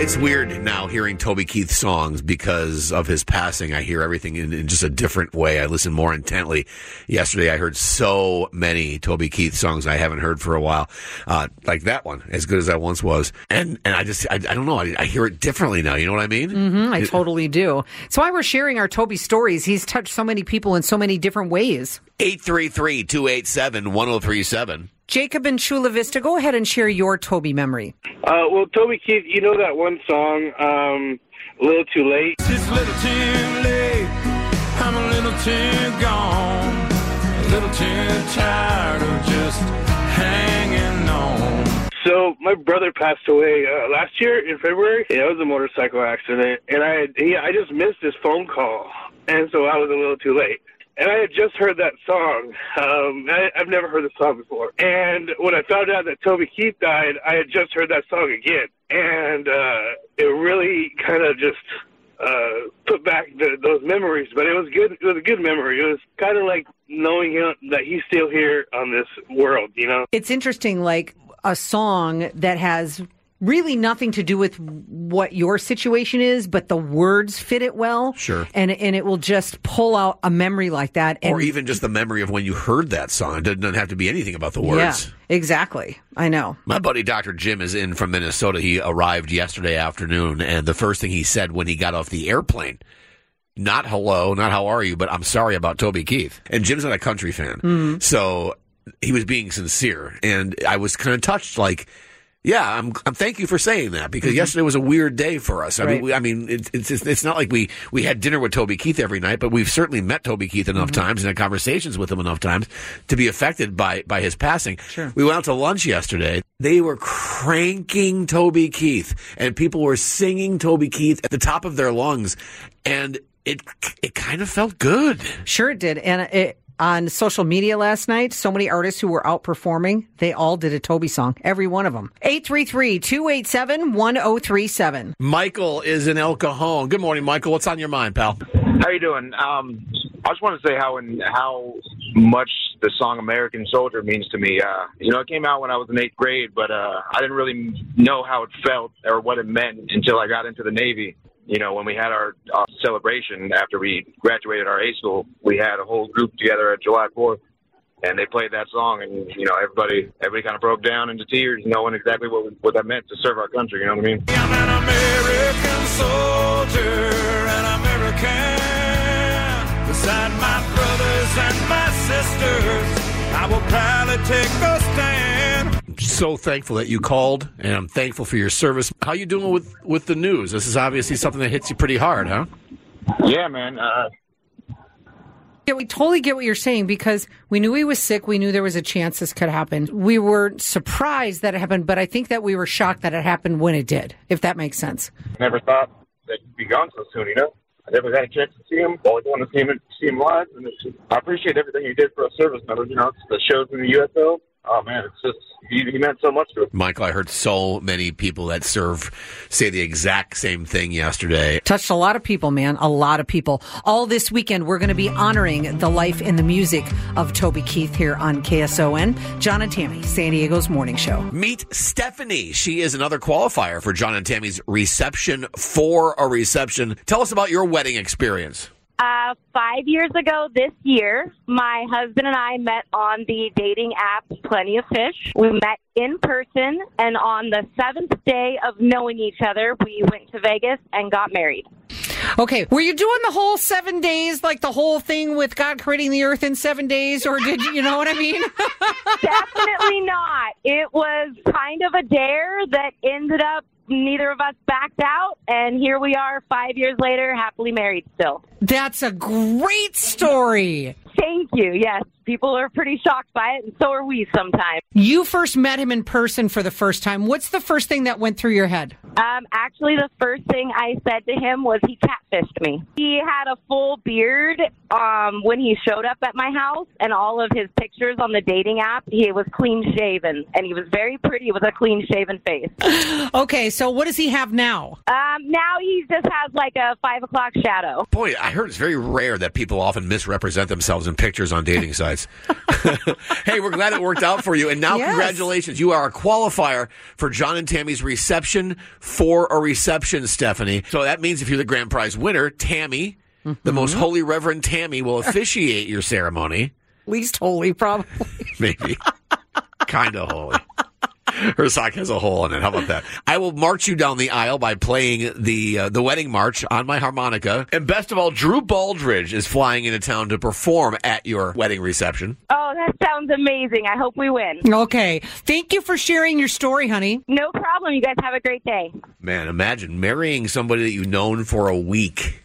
It's weird now hearing Toby Keith songs because of his passing. I hear everything in, in, just a different way. I listen more intently. Yesterday, I heard so many Toby Keith songs I haven't heard for a while, uh, like that one, as good as I once was. And and I just I, I don't know. I, I, hear it differently now. You know what I mean? Mm-hmm, I totally do. So why we're sharing our Toby stories. He's touched so many people in so many different ways. 833 287 1037. Jacob and Chula Vista, go ahead and share your Toby memory. Uh, well, Toby Keith, you know that one song, um, A Little Too Late? It's a little too late. I'm a little too gone. A little too tired of just hanging on. So my brother passed away uh, last year in February. Yeah, it was a motorcycle accident, and I had, he, I just missed his phone call, and so I was a little too late and I had just heard that song. Um, I, I've never heard the song before. And when I found out that Toby Keith died, I had just heard that song again, and uh, it really kind of just uh, put back the, those memories. But it was good. It was a good memory. It was kind of like knowing him, that he's still here on this world. You know, it's interesting. Like a song that has really nothing to do with what your situation is, but the words fit it well. Sure. And and it will just pull out a memory like that. And, or even just the memory of when you heard that song. It doesn't have to be anything about the words. Yeah, exactly. I know. My buddy Dr. Jim is in from Minnesota. He arrived yesterday afternoon, and the first thing he said when he got off the airplane not hello, not how are you, but I'm sorry about Toby Keith. And Jim's not a country fan. Mm-hmm. So he was being sincere. And I was kind of touched like, yeah, I'm, I'm. Thank you for saying that because mm-hmm. yesterday was a weird day for us. I right. mean, we, I mean, it's, it's it's not like we we had dinner with Toby Keith every night, but we've certainly met Toby Keith enough mm-hmm. times and had conversations with him enough times to be affected by by his passing. Sure. We went out to lunch yesterday. They were cranking Toby Keith, and people were singing Toby Keith at the top of their lungs, and it it kind of felt good. Sure, it did, and it on social media last night. So many artists who were outperforming, they all did a Toby song, every one of them. 833-287-1037. Michael is in El Cajon. Good morning, Michael. What's on your mind, pal? How you doing? Um, I just want to say how in, how much the song "American Soldier" means to me. Uh, you know, it came out when I was in eighth grade, but uh, I didn't really know how it felt or what it meant until I got into the Navy you know, when we had our celebration after we graduated our A school, we had a whole group together at July 4th, and they played that song, and you know, everybody, everybody kind of broke down into tears, knowing exactly what what that meant to serve our country. You know what I mean? I'm an American soldier, an American. Beside my brothers and my sisters, I will proudly take a stand so thankful that you called, and I'm thankful for your service. How you doing with with the news? This is obviously something that hits you pretty hard, huh? Yeah, man. Uh, yeah, we totally get what you're saying because we knew he was sick. We knew there was a chance this could happen. We were surprised that it happened, but I think that we were shocked that it happened when it did, if that makes sense. Never thought that he'd be gone so soon, you know? I never had a chance to see him. Always wanted to see him see him live, and it's just, I appreciate everything he did for us service members. You know, it's the shows in the USO. Oh man, it's just he, he meant so much to us. Michael, I heard so many people that serve say the exact same thing yesterday. Touched a lot of people, man. A lot of people. All this weekend, we're going to be honoring the life and the music of Toby Keith here on KSON. John and Tammy, San Diego's morning show. Meet Stephanie. She is another qualifier for John and Tammy's reception for a reception. Tell us about your wedding experience. Uh, five years ago this year, my husband and I met on the dating app Plenty of Fish. We met in person, and on the seventh day of knowing each other, we went to Vegas and got married. Okay, were you doing the whole seven days, like the whole thing with God creating the earth in seven days, or did you, you know what I mean? Definitely not. It was kind of a dare that ended up neither of us backed out, and here we are five years later, happily married still. That's a great story. Thank you. Yes, people are pretty shocked by it, and so are we sometimes. You first met him in person for the first time. What's the first thing that went through your head? Um, actually, the first thing I said to him was he catfished me. He had a full beard um, when he showed up at my house, and all of his pictures on the dating app, he was clean shaven, and he was very pretty with a clean shaven face. Okay, so what does he have now? Um, now he just has like a five o'clock shadow. Boy, I heard it's very rare that people often misrepresent themselves in pictures on dating sites. hey, we're glad it worked out for you. And now, Yes. congratulations. You are a qualifier for John and Tammy's reception for a reception, Stephanie. So that means if you're the grand prize winner, Tammy, the most mm-hmm. holy Reverend Tammy, will officiate your ceremony. Least holy, probably. Maybe. kind of holy. Her sock has a hole in it. How about that? I will march you down the aisle by playing the uh, the wedding march on my harmonica. And best of all, Drew Baldridge is flying into town to perform at your wedding reception. Oh, that sounds amazing. I hope we win. Okay, thank you for sharing your story, honey. No problem. You guys have a great day. Man, imagine marrying somebody that you've known for a week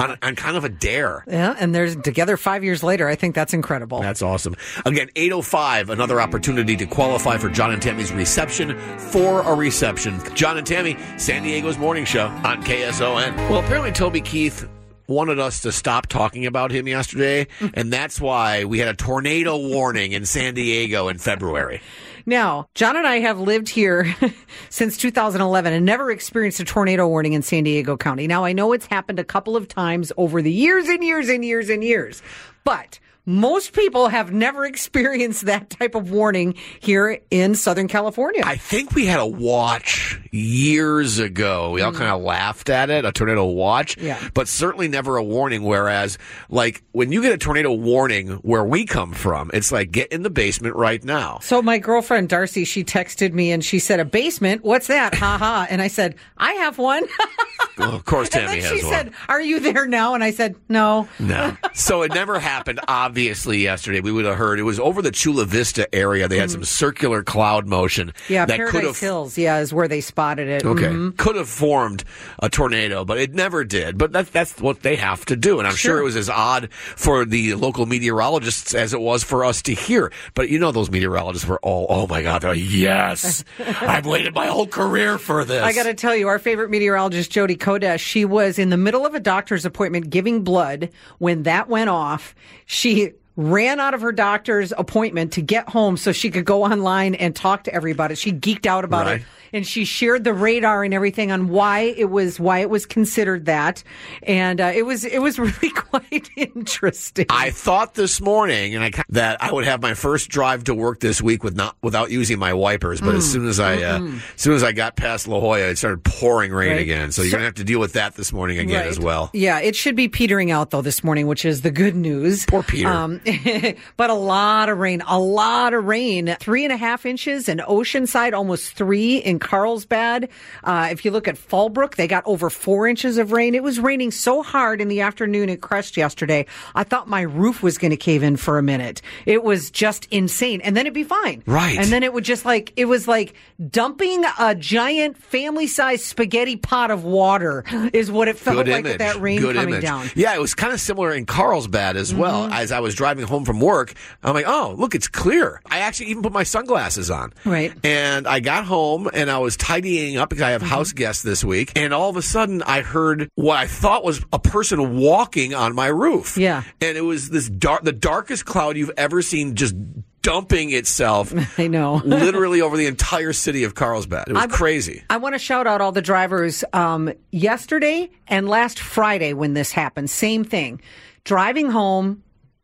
on, on kind of a dare. Yeah, and they're together five years later. I think that's incredible. That's awesome. Again, 805, another opportunity to qualify for John and Tammy's reception for a reception. John and Tammy, San Diego's morning show on KSON. Well, apparently Toby Keith wanted us to stop talking about him yesterday, mm. and that's why we had a tornado warning in San Diego in February. Now, John and I have lived here since 2011 and never experienced a tornado warning in San Diego County. Now, I know it's happened a couple of times over the years and years and years and years, but most people have never experienced that type of warning here in Southern California. I think we had a watch years ago. We all hmm. kind of laughed at it, a tornado watch, Yeah. but certainly never a warning. Whereas, like, when you get a tornado warning where we come from, it's like, get in the basement right now. So my girlfriend Darcy, she texted me and she said, "A basement? What's that?" Ha ha. And I said, "I have one." Well, of course, Tammy and then has she one. said, "Are you there now?" And I said, "No." No. So it never happened, obviously, yesterday. We would have heard it was over the Chula Vista area. They had some circular cloud motion Mm-hmm. Yeah, that could Paradise have Hills. Yeah, is where they spotted it. Okay. Mhm. Could have formed a tornado, but it never did. But that's that's what they have to do. And I'm sure, Sure. it was as odd for the local meteorologists as it was for us to hear. But you know, those meteorologists were all, oh my God, like, yes, I've waited my whole career for this. I got to tell you, our favorite meteorologist, Jody She was in the middle of a doctor's appointment giving blood when that went off. She ran out of her doctor's appointment to get home so she could go online and talk to everybody. She geeked out about Right. it. And she shared the radar and everything on why it was why it was considered that, and uh, it was it was really quite interesting. I thought this morning, and I that I would have my first drive to work this week with not without using my wipers. But as Mm. soon as I, uh, as soon as I got past La Jolla, it started pouring rain Right. again. So you're So- gonna have to deal with that this morning again Right. as well. Yeah, it should be petering out though this morning, which is the good news. Poor Peter. Um, but a lot of rain, a lot of rain. Three and a half inches in Oceanside, almost three in Carlsbad. Uh, if you look at Fallbrook, they got over four inches of rain. It was raining so hard in the afternoon at Crest yesterday. I thought my roof was going to cave in for a minute. It was just insane, and then it'd be fine. Right. And then it would just like it was like dumping a giant family-sized spaghetti pot of water is what it felt Good like image. with that rain Good coming image. down. Yeah, it was kind of similar in Carlsbad as well. As I was driving driving home from work. I'm like, oh, look, it's clear. I actually even put my sunglasses on. Right. And I got home and I was tidying up because I have house guests this week. And all of a sudden I heard what I thought was a person walking on my roof. Yeah. And it was this dark, the darkest cloud you've ever seen just dumping itself I know. literally over the entire city of Carlsbad. It was I'm- crazy. I want to shout out all the drivers. Um, yesterday and last Friday, when this happened, same thing. Driving home,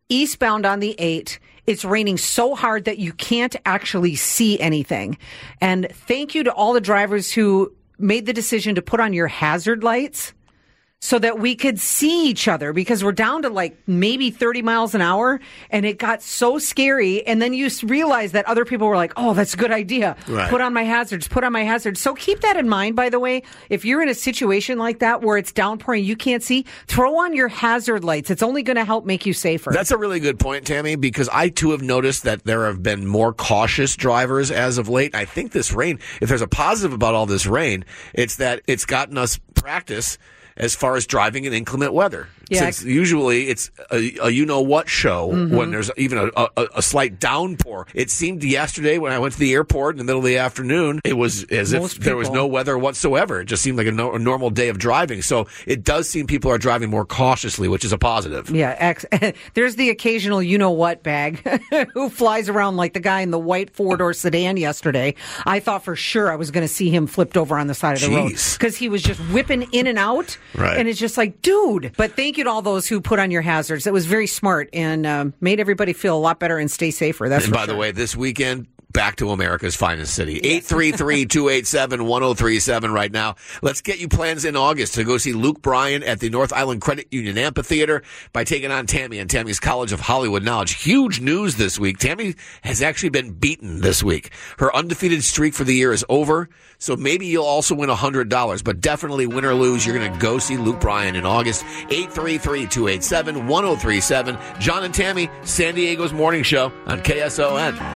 eastbound on the 8, it's raining so hard that you can't actually see anything. And thank you to all the drivers who made the decision to put on your hazard lights so that we could see each other because we're down to like maybe 30 miles an hour and it got so scary. And then you realize that other people were like oh that's a good idea. Right. put on my hazards put on my hazards. So keep that in mind by the way. If you're in a situation like that where it's downpouring you can't see throw on your hazard lights. It's only going to help make you safer. That's a really good point, Tammy, because I too have noticed that there have been more cautious drivers as of late. I think this rain, if there's a positive about all this rain, it's that it's gotten us practice as far as driving in inclement weather. Yeah. Since usually it's a, a you know what show Mm-hmm. when there's even a, a, a slight downpour. It seemed yesterday when I went to the airport in the middle of the afternoon, it was as Most if there was no weather whatsoever. It just seemed like a, no, a normal day of driving. So it does seem people are driving more cautiously, which is a positive. Yeah, ex- there's the occasional you know what bag who flies around like the guy in the white four door sedan yesterday. I thought for sure I was going to see him flipped over on the side of the road because he was just whipping in and out. Right. And it's just like, dude. But thank you to all those who put on your hazards. It was very smart and um, made everybody feel a lot better and stay safer. That's And by the way, this weekend, back to America's finest city. 833-287-1037 right now. Let's get you plans in August to go see Luke Bryan at the North Island Credit Union Amphitheater by taking on Tammy and Tammy's College of Hollywood Knowledge. Huge news this week. Tammy has actually been beaten this week. Her undefeated streak for the year is over. So maybe you'll also win $100, but definitely win or lose, you're going to go see Luke Bryan in August. 833-287-1037. John and Tammy, San Diego's morning show on KSON.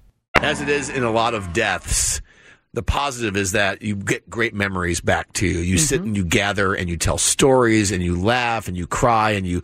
As it is in a lot of deaths, the positive is that you get great memories back to you. You sit mm-hmm. and you gather and you tell stories and you laugh and you cry and you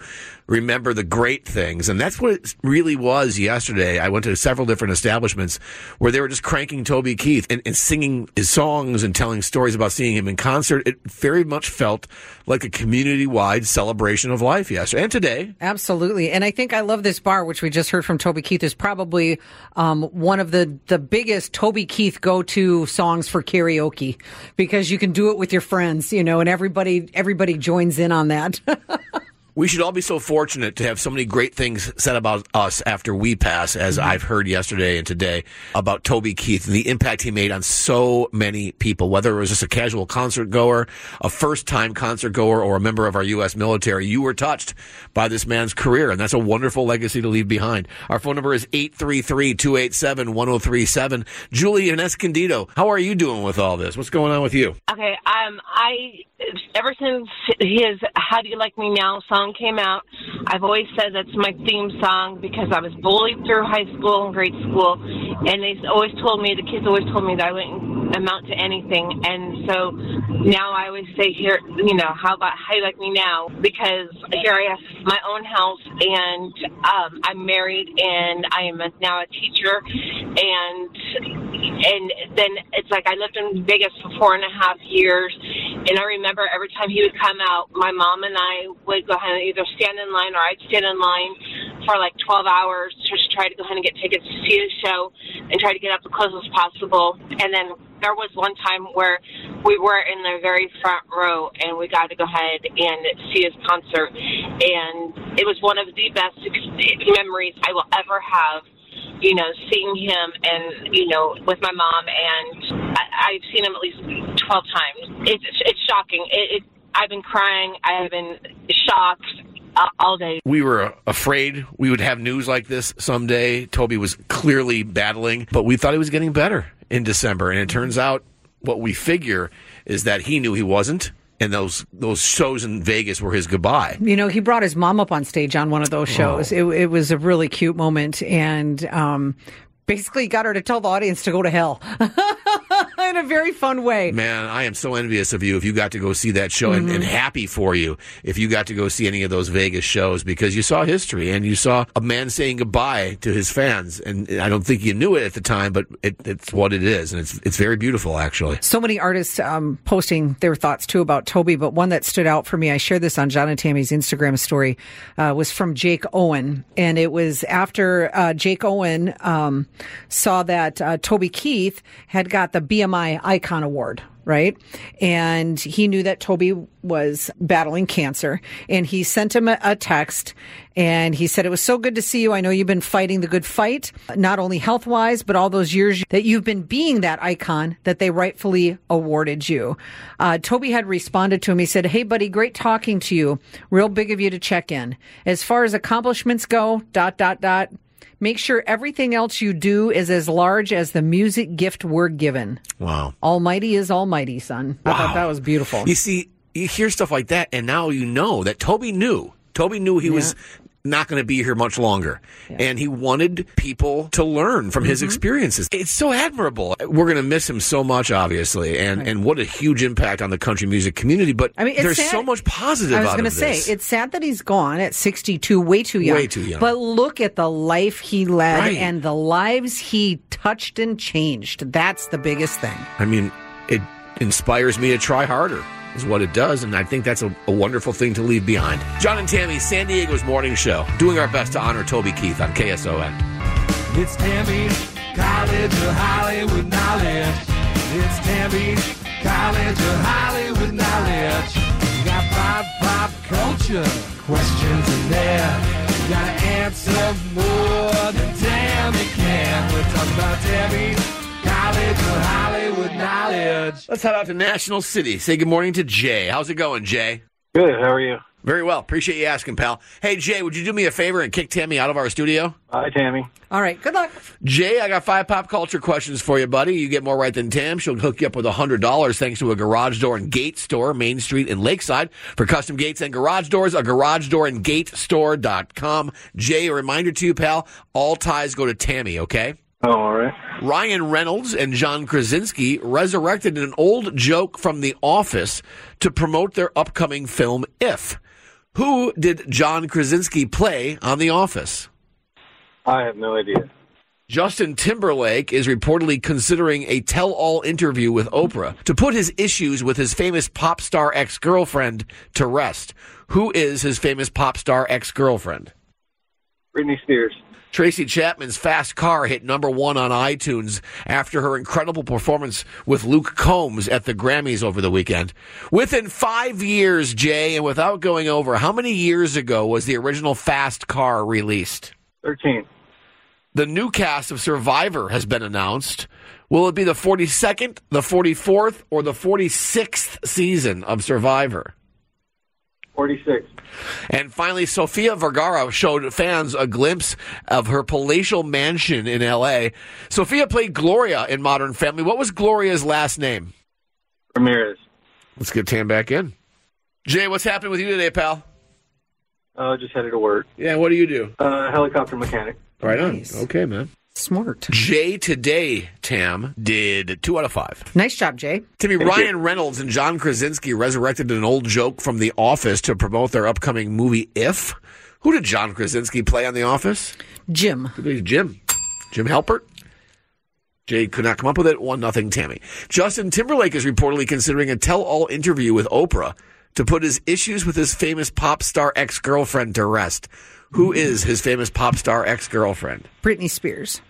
remember the great things. And that's what it really was yesterday. I went to several different establishments where they were just cranking Toby Keith and, and singing his songs and telling stories about seeing him in concert. It very much felt like a community wide celebration of life yesterday and today. Absolutely. And I think I Love This Bar, which we just heard from Toby Keith, is probably um, one of the, the biggest Toby Keith go to songs for karaoke because you can do it with your friends, you know, and everybody everybody joins in on that. We should all be so fortunate to have so many great things said about us after we pass, as I've heard yesterday and today about Toby Keith and the impact he made on so many people, whether it was just a casual concert goer, a first time concert goer, or a member of our U.S. military. You were touched by this man's career, and that's a wonderful legacy to leave behind. Our phone number is 833 287 1037. Julie and Escondido, how are you doing with all this? What's going on with you? Okay, um, I ever since his "How Do You Like Me Now" song came out, I've always said that's my theme song because I was bullied through high school and grade school, and they always told me the kids always told me that I wouldn't amount to anything, and so now I always say here, you know, how about "How You Like Me Now" because here I have my own house and um, I'm married and I am now a teacher, and and then it's like I lived in Vegas for four and a half years, and I remember every time he would come out, my mom and I would go ahead either stand in line or I'd stand in line for like 12 hours to just try to go ahead and get tickets to see his show and try to get up as close as possible. And then there was one time where we were in the very front row and we got to go ahead and see his concert, and it was one of the best memories I will ever have you know, seeing him and, you know, with my mom, and I, I've seen him at least 12 times. It's, it's shocking. It, it, I've been crying. I've been shocked. uh, all day. We were afraid we would have news like this someday. Toby was clearly battling, but we thought he was getting better in December. And it turns out what we figure is that he knew he wasn't. And those those shows in Vegas were his goodbye. You know, he brought his mom up on stage on one of those shows. It, it was a really cute moment, and um, basically got her to tell the audience to go to hell in a very fun way. Man, I am so envious of you if you got to go see that show and, and happy for you if you got to go see any of those Vegas shows because you saw history and you saw a man saying goodbye to his fans. And I don't think you knew it at the time, but it, it's what it is. And it's, it's very beautiful, actually. So many artists um, posting their thoughts too about Toby, but one that stood out for me, I shared this on John and Tammy's Instagram story, uh, was from Jake Owen. And it was after uh, Jake Owen um, saw that uh, Toby Keith had got the BMI Icon Award. Right. And he knew that Toby was battling cancer and he sent him a, a text and he said, it was so good to see you. I know you've been fighting the good fight, not only health wise, but all those years that you've been being that icon that they rightfully awarded you. Uh, Toby had responded to him. He said, Hey, buddy, great talking to you. Real big of you to check in. As far as accomplishments go, dot, dot, dot. Make sure everything else you do is as large as the music gift we're given. Wow. Almighty is almighty, son. I thought that was beautiful. You see, you hear stuff like that, and now you know that Toby knew. Toby knew he was not going to be here much longer. And he wanted people to learn from Mm-hmm. his experiences. It's so admirable. We're going to miss him so much, obviously, and, and what a huge impact on the country music community. But I mean, it's there's sad- so much positive I was gonna say this. it's sad that he's gone at 62, way too young. Way too young. But look at the life he led Right. and the lives he touched and changed. That's the biggest thing. I mean, it inspires me to try harder, is what it does. And I think that's a, a wonderful thing to leave behind. John and Tammy, San Diego's morning show, doing our best to honor Toby Keith on KSON. It's Tammy's College of Hollywood Knowledge. It's Tammy's College of Hollywood Knowledge. You got pop, pop culture questions in there. You gotta answer more than Tammy can. We're talking about Tammy's Hollywood Knowledge. Let's head out to National City. Say good morning to Jay. How's it going, Jay? Good. How are you? Very well. Appreciate you asking, pal. Hey, Jay, would you do me a favor and kick Tammy out of our studio? Hi, Tammy. All right, good luck. Jay, I got five pop culture questions for you, buddy. You get more right than Tam. She'll hook you up with $100 thanks to a garage door and gate store, Main Street in Lakeside. For custom gates and garage doors, a garage door and gate store.com. Jay, a reminder to you, pal, all ties go to Tammy, okay? Oh, all right. Ryan Reynolds and John Krasinski resurrected an old joke from The Office to promote their upcoming film If. Who did John Krasinski play on The Office? I have no idea. Justin Timberlake is reportedly considering a tell all interview with Oprah to put his issues with his famous pop star ex girlfriend to rest. Who is his famous pop star ex girlfriend? Britney Spears. Tracy Chapman's Fast Car hit number one on iTunes after her incredible performance with Luke Combs at the Grammys over the weekend. Within five years, Jay, and without going over, how many years ago was the original Fast Car released? 13. The new cast of Survivor has been announced. Will it be the 42nd, the 44th, or the 46th season of Survivor? 46. And finally, Sofia Vergara showed fans a glimpse of her palatial mansion in L.A. Sofia played Gloria in Modern Family. What was Gloria's last name? Ramirez. Let's get Tam back in. Jay, what's happening with you today, pal? Uh, just headed to work. Yeah, what do you do? Uh, helicopter mechanic. Right Nice. on. Okay, man. Smart. Jay today, Tam, did two out of five. Nice job, Jay. Timmy, Thank Ryan Reynolds and John Krasinski resurrected an old joke from The Office to promote their upcoming movie If. Who did John Krasinski play on The Office? Jim. Jim. Jim Halpert. Jay could not come up with it. One nothing Tammy. Justin Timberlake is reportedly considering a tell-all interview with Oprah to put his issues with his famous pop star ex-girlfriend to rest. Who is his famous pop star ex-girlfriend? Britney Spears.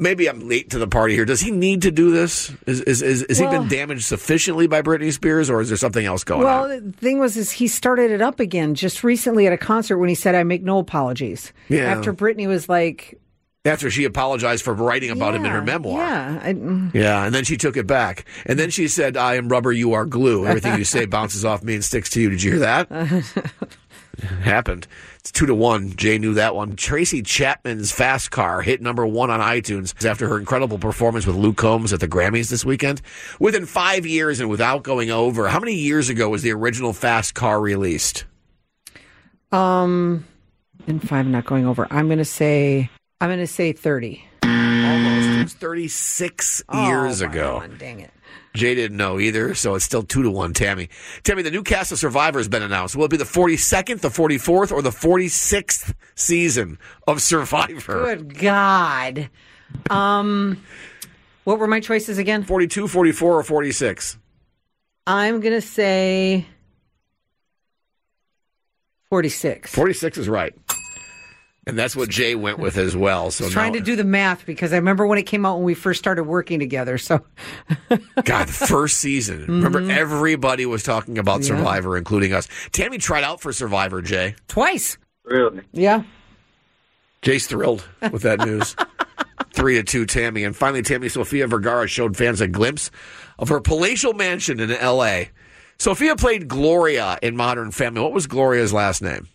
Maybe I'm late to the party here. Does he need to do this? Is is is, is he been damaged sufficiently by Britney Spears, or is there something else going Well, on? Well, the thing was, is he started it up again just recently at a concert when he said, "I make no apologies." Yeah. After Britney was like, After she apologized for writing about him in her memoir. Yeah, I, mm. Yeah, and then she took it back. And then she said, I am rubber, you are glue. Everything you say bounces off me and sticks to you. Did you hear that? happened. It's two to one. Jay knew that one. Tracy Chapman's Fast Car hit number one on iTunes after her incredible performance with Luke Combs at the Grammys this weekend. Within five years and without going over, how many years ago was the original Fast Car released? Um, in five, not going over. I'm going to say, I'm going to say 30. Almost. It was 36 years Oh, my ago. God, dang it. Jay didn't know either, so it's still two to one. Tammy, Tammy, the new cast of Survivor has been announced. Will it be the forty second, the forty fourth, or the forty sixth season of Survivor? Good God. Um, what were my choices again? 42, 44, or forty six? I'm going to say 46. Forty six is right, and that's what Jay went with as well. So I was trying now- to do the math because I remember when it came out when we first started working together. So God, the first season. Remember, everybody was talking about Mm-hmm. Yeah. Survivor, including us. Tammy tried out for Survivor. Jay, twice. Really? Yeah. Jay's thrilled with that news. Three to two, Tammy. And finally, Tammy Sofia Vergara showed fans a glimpse of her palatial mansion in L.A. Sofia played Gloria in Modern Family. What was Gloria's last name?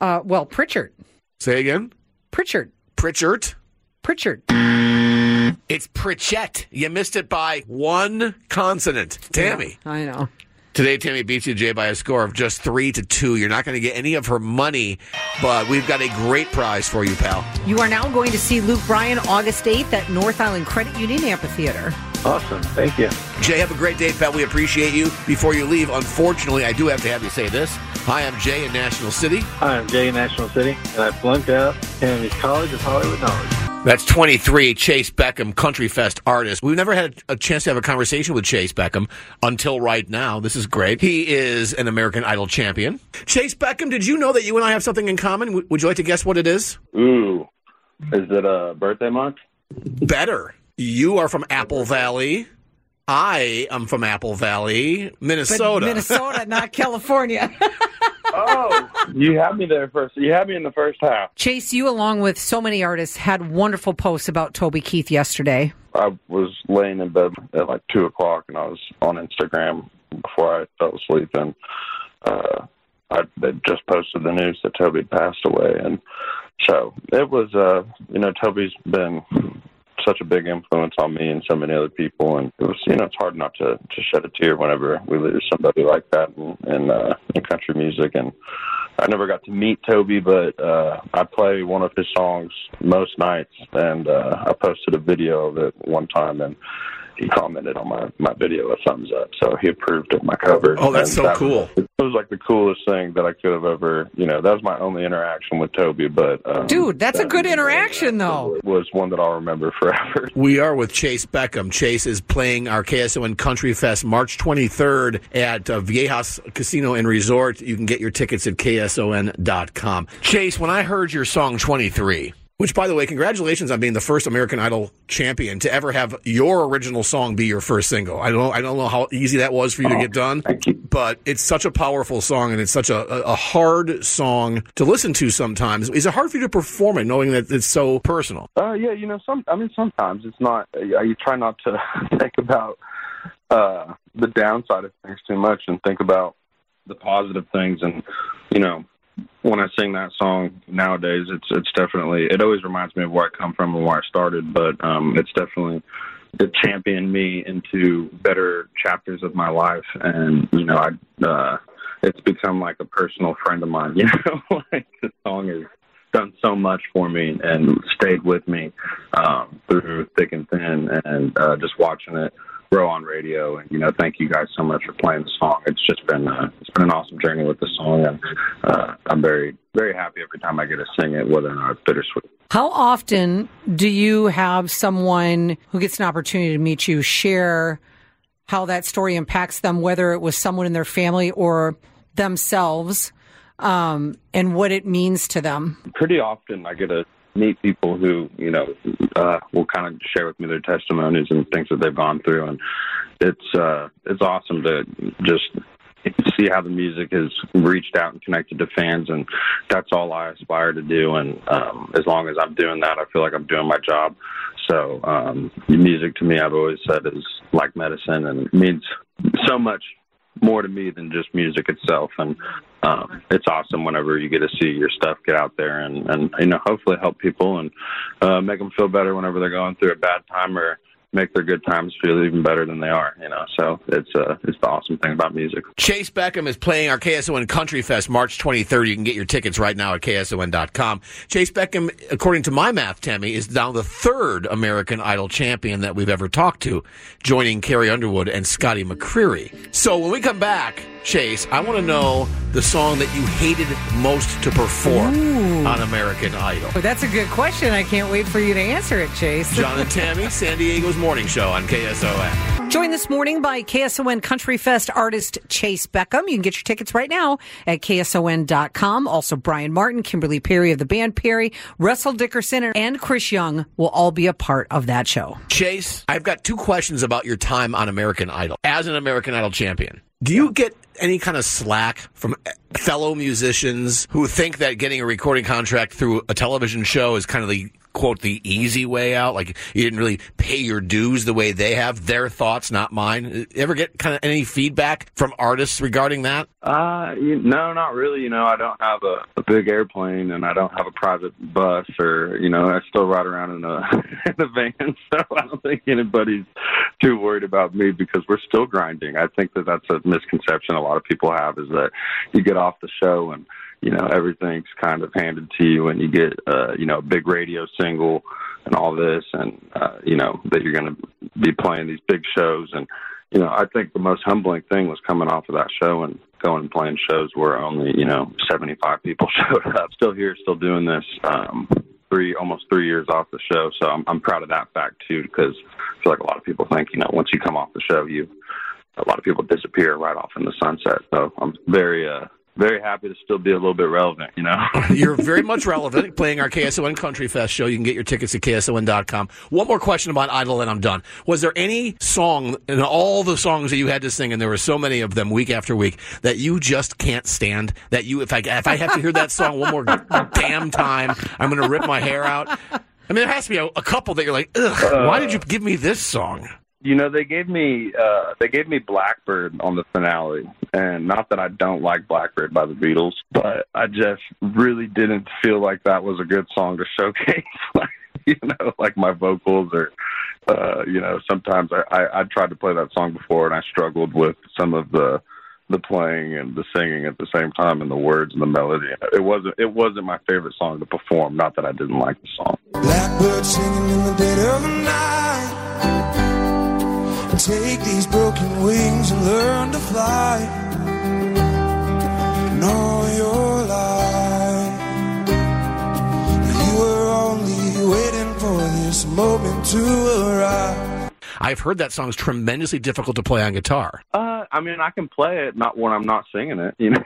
Uh, well, Pritchard. Say again. Pritchard. Pritchard. Pritchard. It's Pritchett. You missed it by one consonant. Tammy. I know. Today, Tammy beats you, Jay, by a score of just three to two. You're not going to get any of her money, but we've got a great prize for you, pal. You are now going to see Luke Bryan August 8th at North Island Credit Union Amphitheater. Awesome. Thank you. Jay, have a great day, pal. We appreciate you. Before you leave, unfortunately, I do have to have you say this. Hi, I'm Jay in National City. Hi, I'm Jay in National City, and I flunked out Tammy's College of Hollywood Knowledge. That's 23, Chayce Beckham, Country Fest artist. We've never had a chance to have a conversation with Chayce Beckham until right now. This is great. He is an American Idol champion. Chayce Beckham, did you know that you and I have something in common? Would you like to guess what it is? Ooh, is it a birthday month? Better. You are from Apple Valley. I am from Apple Valley, But Minnesota. Minnesota, not California. Oh, you had me there first. You had me in the first half. Chayce, you, along with so many artists, had wonderful posts about Toby Keith yesterday. I was laying in bed at like two o'clock, and I was on Instagram before I fell asleep, and uh, I they just posted the news that Toby passed away, and so it was. Uh, you know, Toby's been such a big influence on me and so many other people, and it was. You know, it's hard not to to shed a tear whenever we lose somebody like that in in, uh, in country music, and. I never got to meet Toby, but uh, I play one of his songs most nights, and uh, I posted a video of it one time, and he commented on my my video a thumbs up, so he approved of my cover. Oh, that's And so that- cool. It was like the coolest thing that I could have ever, you know. That was my only interaction with Toby, but um, Dude, that's a good interaction, though. Was one that I'll remember forever. We are with Chayce Beckham. Chayce is playing our KSON Country Fest March 23rd at uh, Viejas Casino and Resort. You can get your tickets at KSON.com. Chayce, when I heard your song 23, which, by the way, congratulations on being the first American Idol champion to ever have your original song be your first single. I don't, I don't know how easy that was for you to get done, but it's such a powerful song and it's such a, a, a hard song to listen to sometimes. Is it hard for you to perform it knowing that it's so personal? Uh, yeah, you know, some. I mean, sometimes it's not. Uh, you try not to think about uh, the downside of things too much, and think about the positive things. And you know, when I sing that song nowadays, it's it's definitely. It always reminds me of where I come from and where I started, but um, it's definitely it championed me into better chapters of my life, and you know, I. Uh, it's become like a personal friend of mine. You know, like the song has done so much for me and stayed with me um, through thick and thin, and uh, just watching it grow on radio. And you know, thank you guys so much for playing the song. It's just been uh, it's been an awesome journey with the song, and uh, I'm very very happy every time I get to sing it, whether or not it's bittersweet. How often do you have someone who gets an opportunity to meet you share how that story impacts them, whether it was someone in their family or themselves, um, and what it means to them? pretty often I get to meet people who, you know, uh, will kind of share with me their testimonies and things that they've gone through, and it's uh, it's awesome to just see how the music has reached out and connected to fans, and that's all I aspire to do. And um, as long as I'm doing that, I feel like I'm doing my job. So um, music to me, I've always said, is like medicine and means so much more to me than just music itself. And um, it's awesome whenever you get to see your stuff get out there and, and you know, hopefully help people and uh, make them feel better whenever they're going through a bad time or make their good times feel even better than they are. You know, so it's uh, it's the awesome thing about music. Chayce Beckham is playing our KSON Country Fest March 23rd. You can get your tickets right now at KSON.com. Chayce Beckham, according to my math, Tammy, is now the third American Idol champion that we've ever talked to, joining Carrie Underwood and Scotty McCreery. So when we come back, Chayce, I want to know the song that you hated most to perform on American Idol. Well, that's a good question. I can't wait for you to answer it, Chayce. John and Tammy, San Diego's morning show on KSON. Joined this morning by KSON Country Fest artist Chayce Beckham. You can get your tickets right now at KSON.com. Also, Bryan Martin, Kimberly Perry of the band Perry, Russell Dickerson, and Chris Young will all be a part of that show. Chayce, I've got two questions about your time on American Idol. As an American Idol champion, do you get any kind of slack from fellow musicians who think that getting a recording contract through a television show is kind of the quote the easy way out like you didn't really pay your dues the way they have their thoughts not mine ever get kind of any feedback from artists regarding that Uh, you, no, not really. You know, I don't have a, a big airplane, and I don't have a private bus, or you know, I still ride around in a in a van. So I don't think anybody's too worried about me because we're still grinding. I think that that's a misconception a lot of people have is that you get off the show and you know everything's kind of handed to you, and you get uh, you know a big radio single and all this, and uh, you know that you're going to be playing these big shows and you know, I think the most humbling thing was coming off of that show and going and playing shows where only, you know, 75 people showed up. Still here, still doing this. Um, three, almost three years off the show. So I'm, I'm proud of that fact too, because I feel like a lot of people think, you know, once you come off the show, you, a lot of people disappear right off in the sunset. So I'm very, uh, very happy to still be a little bit relevant, you know. You're very much relevant playing our KSON Country Fest show. You can get your tickets at KSON.com. One more question about Idol and I'm done. Was there any song in all the songs that you had to sing, and there were so many of them week after week, that you just can't stand? That you, if I, if I have to hear that song one more damn time, I'm going to rip my hair out? I mean, there has to be a, a couple that you're like, ugh, why did you give me this song? You know, they gave me uh they gave me Blackbird on the finale. And not that I don't like Blackbird by the Beatles, but I just really didn't feel like that was a good song to showcase like you know, like my vocals or uh, you know, sometimes I, I, I tried to play that song before and I struggled with some of the the playing and the singing at the same time and the words and the melody. It wasn't it wasn't my favorite song to perform, not that I didn't like the song. Blackbird singing in the dead of night. Take these broken wings and learn to fly. And all your life, you were only waiting for this moment to arrive. I've heard that song's tremendously difficult to play on guitar. Uh, I mean, I can play it, not when I'm not singing it, you know.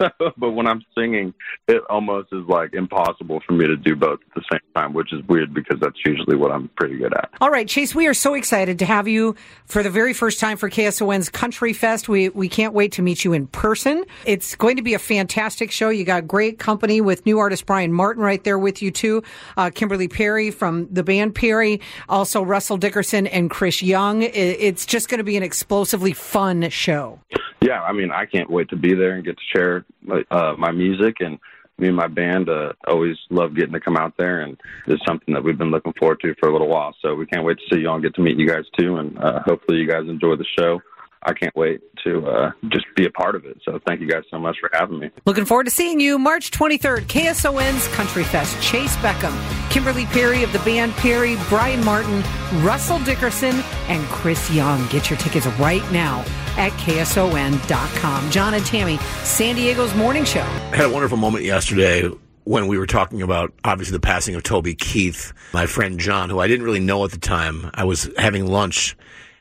so, but when I'm singing, it almost is like impossible for me to do both at the same time, which is weird because that's usually what I'm pretty good at. All right, Chayce, we are so excited to have you for the very first time for KSON's Country Fest. We we can't wait to meet you in person. It's going to be a fantastic show. You got great company with new artist Bryan Martin right there with you too. Uh, Kimberly Perry from the band Perry, also Russell Dickerson and Chris Young. It's just going to be an explosively fun show. Yeah, I mean, I can't wait to be there and get to share uh, my music and me and my band uh, always love getting to come out there, and it's something that we've been looking forward to for a little while. So we can't wait to see you all and get to meet you guys too, and uh, hopefully you guys enjoy the show. I can't wait to uh, just be a part of it. So thank you guys so much for having me. Looking forward to seeing you March 23rd, KSON's Country Fest. Chayce Beckham, Kimberly Perry of the band Perry, Bryan Martin, Russell Dickerson, and Chris Young. Get your tickets right now at KSON.com. John and Tammy, San Diego's morning show. I had a wonderful moment yesterday when we were talking about obviously the passing of Toby Keith. My friend John, who I didn't really know at the time, I was having lunch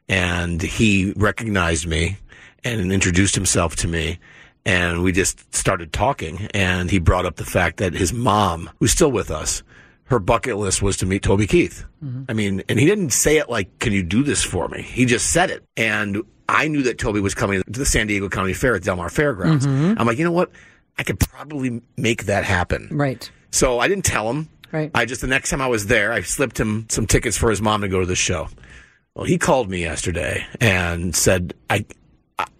and he recognized me and introduced himself to me. And we just started talking and he brought up the fact that his mom, who's still with us, her bucket list was to meet Toby Keith. I mean, and he didn't say it like, can you do this for me? He just said it. And I knew that Toby was coming to the San Diego County Fair at Del Mar Fairgrounds. Mhm. I'm like, you know what? I could probably make that happen. Right. So I didn't tell him. Right. I just, the next time I was there, I slipped him some tickets for his mom to go to the show. Well, he called me yesterday and said, I,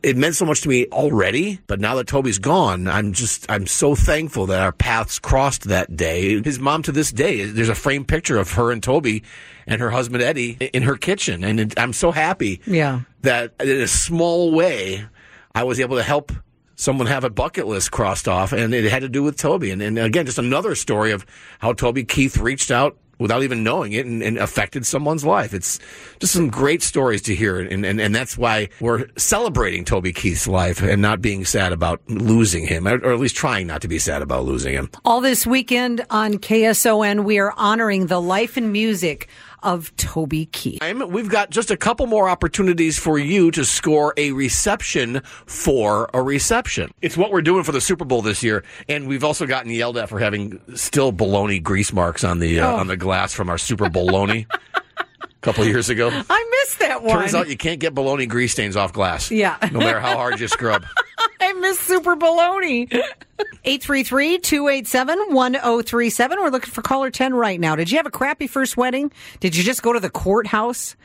it meant so much to me already, but now that Toby's gone, I'm just I'm so thankful that our paths crossed that day. His mom to this day, there's a framed picture of her and Toby and her husband Eddie in her kitchen, and it, I'm so happy Yeah. that in a small way I was able to help someone have a bucket list crossed off, and it had to do with Toby. And, and again, just another story of how Toby Keith reached out without even knowing it and, and affected someone's life. It's just some great stories to hear, and, and, and that's why we're celebrating Toby Keith's life and not being sad about losing him, or, or at least trying not to be sad about losing him. All this weekend on KSON, we are honoring the life and music of Toby Keith. We've got just a couple more opportunities for you to score a reception for a reception. It's what we're doing for the Super Bowl this year, and we've also gotten yelled at for having still baloney grease marks on the uh, Oh. on the glass from our Super Bologna a couple years ago. I missed that one. Turns out you can't get bologna grease stains off glass. Yeah. no matter how hard you scrub. I miss Super Baloney. 833-287-1037. We're looking for caller 10 right now. Did you have a crappy first wedding? Did you just go to the courthouse?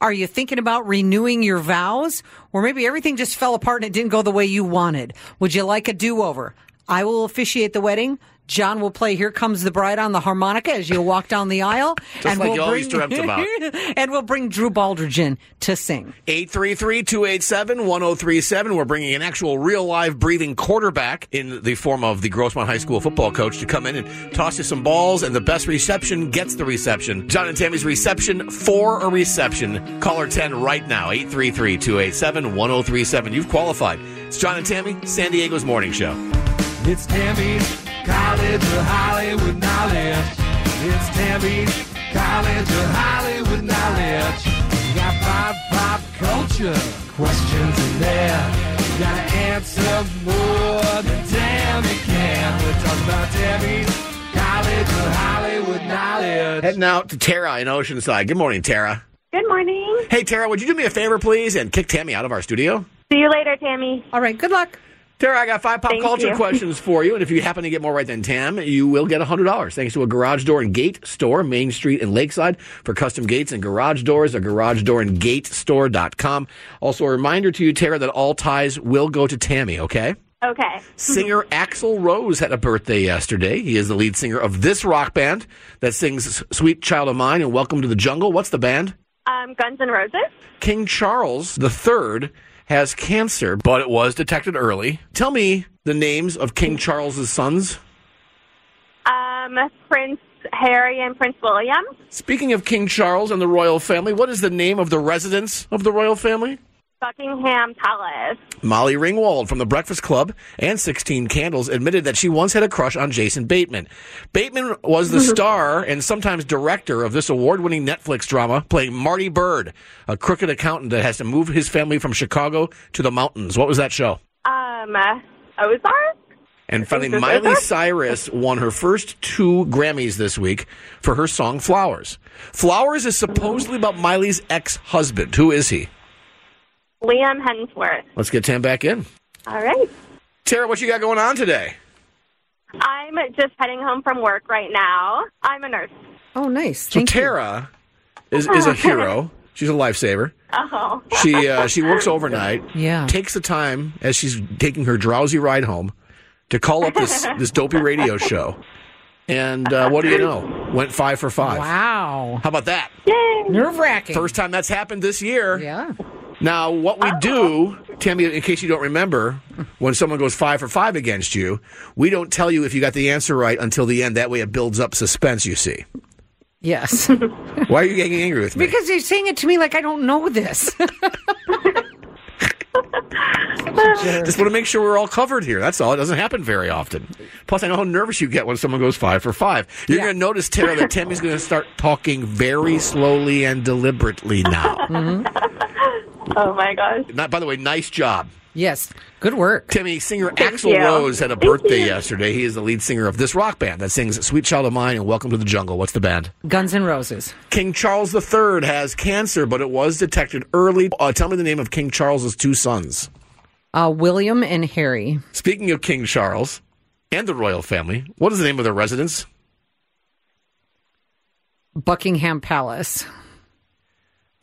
Are you thinking about renewing your vows? Or maybe everything just fell apart and it didn't go the way you wanted. Would you like a do-over? I will officiate the wedding. John will play Here Comes the Bride on the harmonica as you walk down the aisle. Just like you always dreamt about. and we'll bring Drew Baldridge in to sing. 833-287-1037. We're bringing an actual real live breathing quarterback in the form of the Grossmont High School football coach to come in and toss you some balls and the best reception gets the reception. John and Tammy's reception for a reception. Caller 10 right now. 833-287-1037. You've qualified. It's John and Tammy, San Diego's morning show. It's Tammy's College of Hollywood Knowledge. It's Tammy's College of Hollywood Knowledge. You got pop, pop culture questions in there. You gotta answer more than Tammy can. We're talking about Tammy's College of Hollywood Knowledge. Heading out to Tara in Oceanside. Good morning, Tara. Good morning. Hey, Tara, would you do me a favor, please, and kick Tammy out of our studio? See you later, Tammy. All right, good luck. Tara, I got five pop Thank culture you. questions for you, and if you happen to get more right than Tam, you will get $100 thanks to a garage door and gate store, Main Street and Lakeside, for custom gates and garage doors, a garage door and gate store.com. Also, a reminder to you, Tara, that all ties will go to Tammy, okay? Okay. Singer Axl Rose had a birthday yesterday. He is the lead singer of this rock band that sings Sweet Child of Mine and Welcome to the Jungle. What's the band? Um, Guns N' Roses. King Charles III has cancer, but it was detected early. Tell me the names of King Charles's sons. Um, Prince Harry and Prince William. Speaking of King Charles and the royal family, what is the name of the residence of the royal family? Buckingham Palace. Molly Ringwald from The Breakfast Club and 16 Candles admitted that she once had a crush on Jason Bateman. Bateman was the star and sometimes director of this award winning Netflix drama, playing Marty Byrde, a crooked accountant that has to move his family from Chicago to the mountains. What was that show? Um, Ozark. And finally, Miley Cyrus won her first two Grammys this week for her song Flowers. Flowers is supposedly about Miley's ex husband. Who is he? Liam Hemsworth. Let's get Tam back in. All right. Tara, what you got going on today? I'm just heading home from work right now. I'm a nurse. Oh, nice. So Tara is, is a hero. She's a lifesaver. Oh. She uh, she works overnight. Yeah. Takes the time as she's taking her drowsy ride home to call up this this dopey radio show. And uh, what do you know? Went five for five. Wow. How about that? Yay. Nerve wracking. First time that's happened this year. Yeah. Now, what we do, Tammy, in case you don't remember, when someone goes five for five against you, we don't tell you if you got the answer right until the end. That way it builds up suspense, you see. Yes. Why are you getting angry with me? because you're saying it to me like I don't know this. Just want to make sure we're all covered here. That's all. It doesn't happen very often. Plus, I know how nervous you get when someone goes five for five. You're going to notice, Tara, that Tammy's going to start talking very slowly and deliberately now. Mm-hmm. Oh my gosh. Not, by the way, nice job. Yes. Good work. Timmy, singer Thank Axl you. Rose had a birthday yesterday. He is the lead singer of this rock band that sings Sweet Child of Mine and Welcome to the Jungle. What's the band? Guns N' Roses. King Charles III has cancer, but it was detected early. Uh, tell me the name of King Charles's two sons. Uh, William and Harry. Speaking of King Charles and the royal family, what is the name of their residence? Buckingham Palace.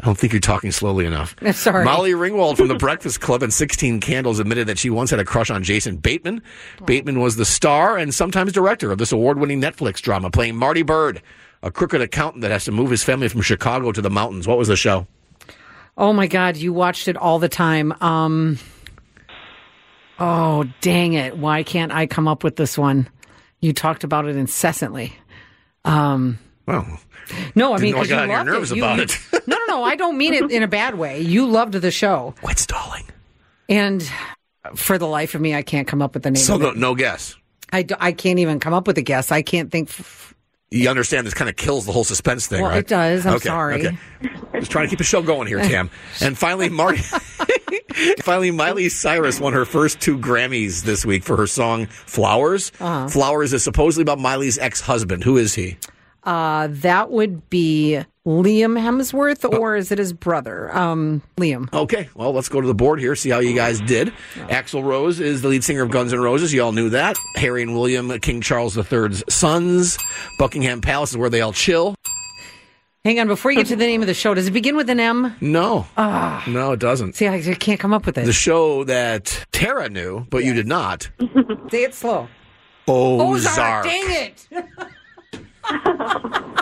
I don't think you're talking slowly enough. Sorry. Molly Ringwald from The Breakfast Club and 16 Candles admitted that she once had a crush on Jason Bateman. Bateman was the star and sometimes director of this award winning Netflix drama, playing Marty Byrde, a crooked accountant that has to move his family from Chicago to the mountains. What was the show? Oh my God, you watched it all the time. Um, oh, dang it. Why can't I come up with this one? You talked about it incessantly. Um, well, no, I mean, know I 'cause got you loved nerves it. About you- it. no, no, no. I don't mean it in a bad way. You loved the show. Quit stalling. And for the life of me, I can't come up with the name So, of no, no guess. I, d- I can't even come up with a guess. I can't think. F- You understand this kind of kills the whole suspense thing, Well, right? it does. I'm Okay, sorry. Okay. Just trying to keep the show going here, Tam. And finally, Marty. finally, Miley Cyrus won her first two Grammys this week for her song "Flowers." Uh-huh. "Flowers" is supposedly about Miley's ex-husband. Who is he? Uh, that would be Liam Hemsworth, or is it his brother? Um, Liam. Okay, well, let's go to the board here, see how you guys did. Axl Rose is the lead singer of Guns N' Roses. You all knew that. Harry and William, King Charles III's sons. Buckingham Palace is where they all chill. Hang on, before you get to the name of the show, does it begin with an M? No. Ah. No, it doesn't. See, I can't come up with it. The show that Tara knew, but you did not. Say it slow. Ozark. Dang it.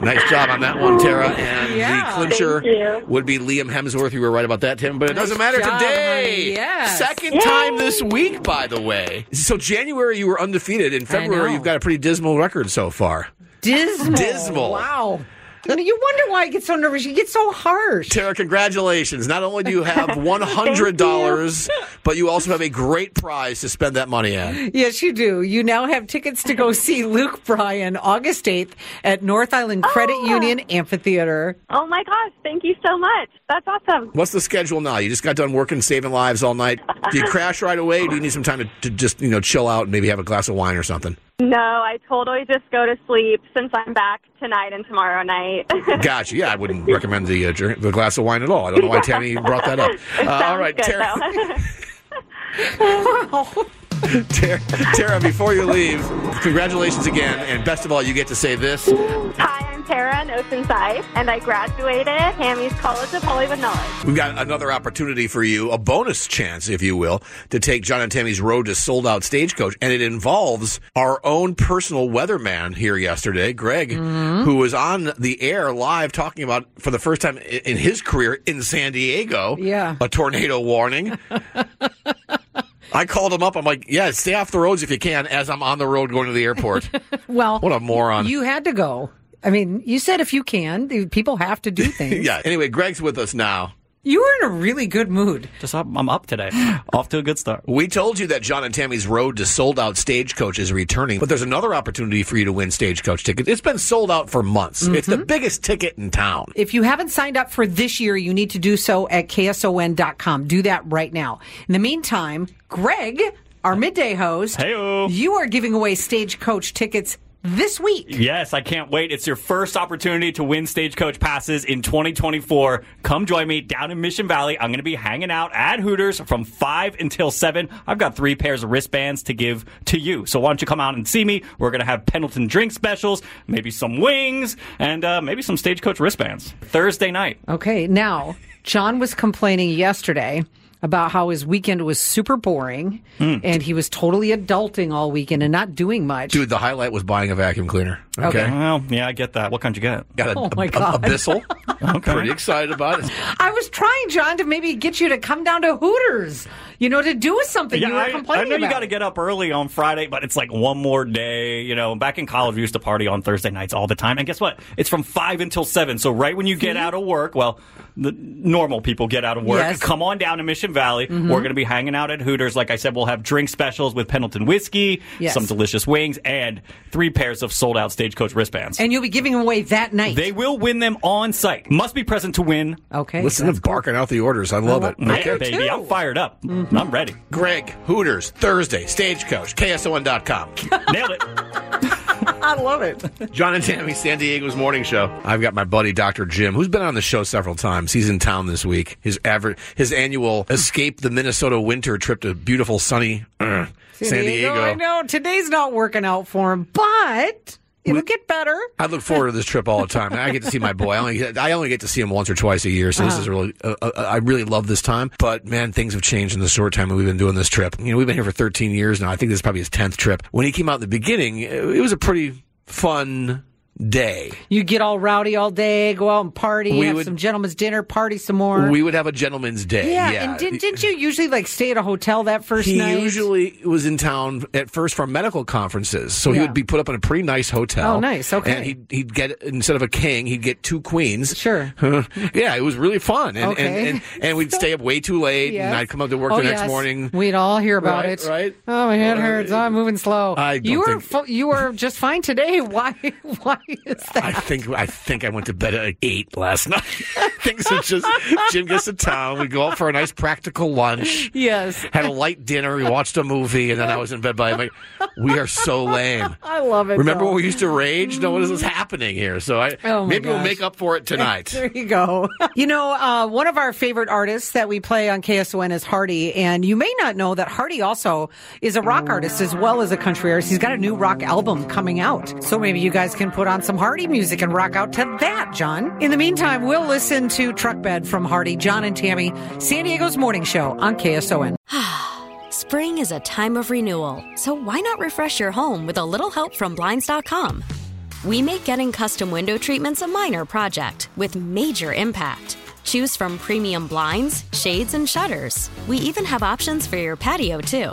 Nice job on that one, Tara. And Yeah. the clincher would be Liam Hemsworth. You were right about that, Tim, but it doesn't matter job, today. honey. Yes. Second Yay. time this week, by the way. So January you were undefeated. In February you've got a pretty dismal record so far. Dismal. Dismal. Wow. You you wonder why I get so nervous. You get so harsh. Tara, congratulations. Not only do you have $100, but you also have a great prize to spend that money on. Yes, you do. You now have tickets to go see Luke Bryan August 8th at North Island Credit oh. Union Amphitheater. Oh my gosh, thank you so much. That's awesome. What's the schedule now? You just got done working, saving lives all night. Do you crash right away? Do you need some time to, to just, you know, chill out and maybe have a glass of wine or something? No, I totally just go to sleep since I'm back tonight and tomorrow night. Gotcha. Yeah, I wouldn't recommend the uh, drink, the glass of wine at all. I don't know why Tammy brought that up. Uh, all right, good, Tara. Tara, Tara, before you leave, congratulations again, and best of all, you get to say this. Hi, Tara in Oceanside, and I graduated Hammy's College of Hollywood Knowledge. We've got another opportunity for you, a bonus chance, if you will, to take John and Tammy's road to sold out stagecoach. And it involves our own personal weatherman here yesterday, Greg, mm-hmm. who was on the air live talking about, for the first time in his career in San Diego, Yeah. a tornado warning. I called him up. I'm like, yeah, stay off the roads if you can, as I'm on the road going to the airport. Well, what a moron. you had to go. I mean, you said if you can, people have to do things. yeah. Anyway, Greg's with us now. You were in a really good mood. Just up, I'm up today. Off to a good start. We told you that John and Tammy's road to sold out stagecoach is returning, but there's another opportunity for you to win stagecoach tickets. It's been sold out for months. It's the mm-hmm. biggest ticket in town. If you haven't signed up for this year, you need to do so at kson.com. Do that right now. In the meantime, Greg, our midday host, Heyo. you are giving away stagecoach tickets this week. Yes, I can't wait. It's your first opportunity to win Stagecoach passes in 2024. Come join me down in Mission Valley. I'm going to be hanging out at Hooters from 5 until 7. I've got three pairs of wristbands to give to you. So why don't you come out and see me? We're going to have Pendleton drink specials, maybe some wings, and uh, maybe some Stagecoach wristbands. Thursday night. Okay, now, John was complaining yesterday about how his weekend was super boring Hmm. and he was totally adulting all weekend and not doing much. Dude, the highlight was buying a vacuum cleaner. Okay. Well, yeah, I get that. What kind you get? Got a, Oh, my a- a- God. a Bissell. Okay. Pretty excited about it. I was trying, John, to maybe get you to come down to Hooters, you know, to do something you were I, I complaining know you got to get up early on Friday, but it's like one more day. You know, back in college, we used to party on Thursday nights all the time. And guess what? It's from 5 until 7. So right when you get out of work, well, the normal people get out of work. Yes. Come on down to Mission Valley. Mhm. We're going to be hanging out at Hooters. Like I said, we'll have drink specials with Pendleton whiskey, Yes. some delicious wings, and three pairs of sold out Stagecoach wristbands. And you'll be giving them away that night. they will win them on site. Must be present to win. Okay. Listen to barking out the orders. I love it. Yeah, Okay. baby. I'm fired up. I'm ready. Greg, Hooters, Thursday, Stagecoach, KSON.com. Nailed it. I love it. John and Tammy, San Diego's morning show. I've got my buddy Dr. Jim, who's been on the show several times. He's in town this week. His average, his annual escape the Minnesota winter trip to beautiful sunny uh, San Diego. I know today's not working out for him, but It'll get better. I look forward to this trip all the time. I get to see my boy. I only get, I only get to see him once or twice a year, so this Uh-huh. is really uh, uh, I really love this time. But man, things have changed in the short time that we've been doing this trip. You know, we've been here for 13 years now. I think this is probably his 10th trip. When he came out in the beginning, it was a pretty fun day. You get all rowdy all day, go out and party, We have would- some gentleman's dinner, party some more. We would have a gentleman's day. yeah, Yeah, and did, didn't you usually like stay at a hotel that first he night? usually was in town at first for medical conferences, so he would be put up in a pretty nice hotel. Oh, nice. Okay. and he'd, he'd get instead of a king, he'd get two queens. Sure. yeah, it was really fun, and Okay. and, and, and we'd stay up way too late, Yes. and I'd come up to work Oh, the next yes. morning. We'd all hear about Right, it. right. Oh, my head hurts. I'm moving slow. I don't you were think- you were just fine today. Why? Why is that? I think I think I went to bed at like eight last night. Things are just Jim gets to town. We go out for a nice practical lunch. Yes. Had a light dinner. We watched a movie, and then I was in bed by like, we are so lame. I love it. Remember though. when we used to rage? No, what is happening here? So I Oh, maybe we'll make up for it tonight. There you go. you know, uh, one of our favorite artists that we play on KSON is Hardy, and you may not know that Hardy also is a rock artist as well as a country artist. He's got a new rock album coming out, so maybe you guys can put on some Hardy music and rock out to that, John. In the meantime, we'll listen to Truck Bed from Hardy, John and Tammy, San Diego's morning show on KSON. Spring is a time of renewal, so why not refresh your home with a little help from Blinds.com? We make getting custom window treatments a minor project with major impact. Choose from premium blinds, shades, and shutters. We even have options for your patio, too.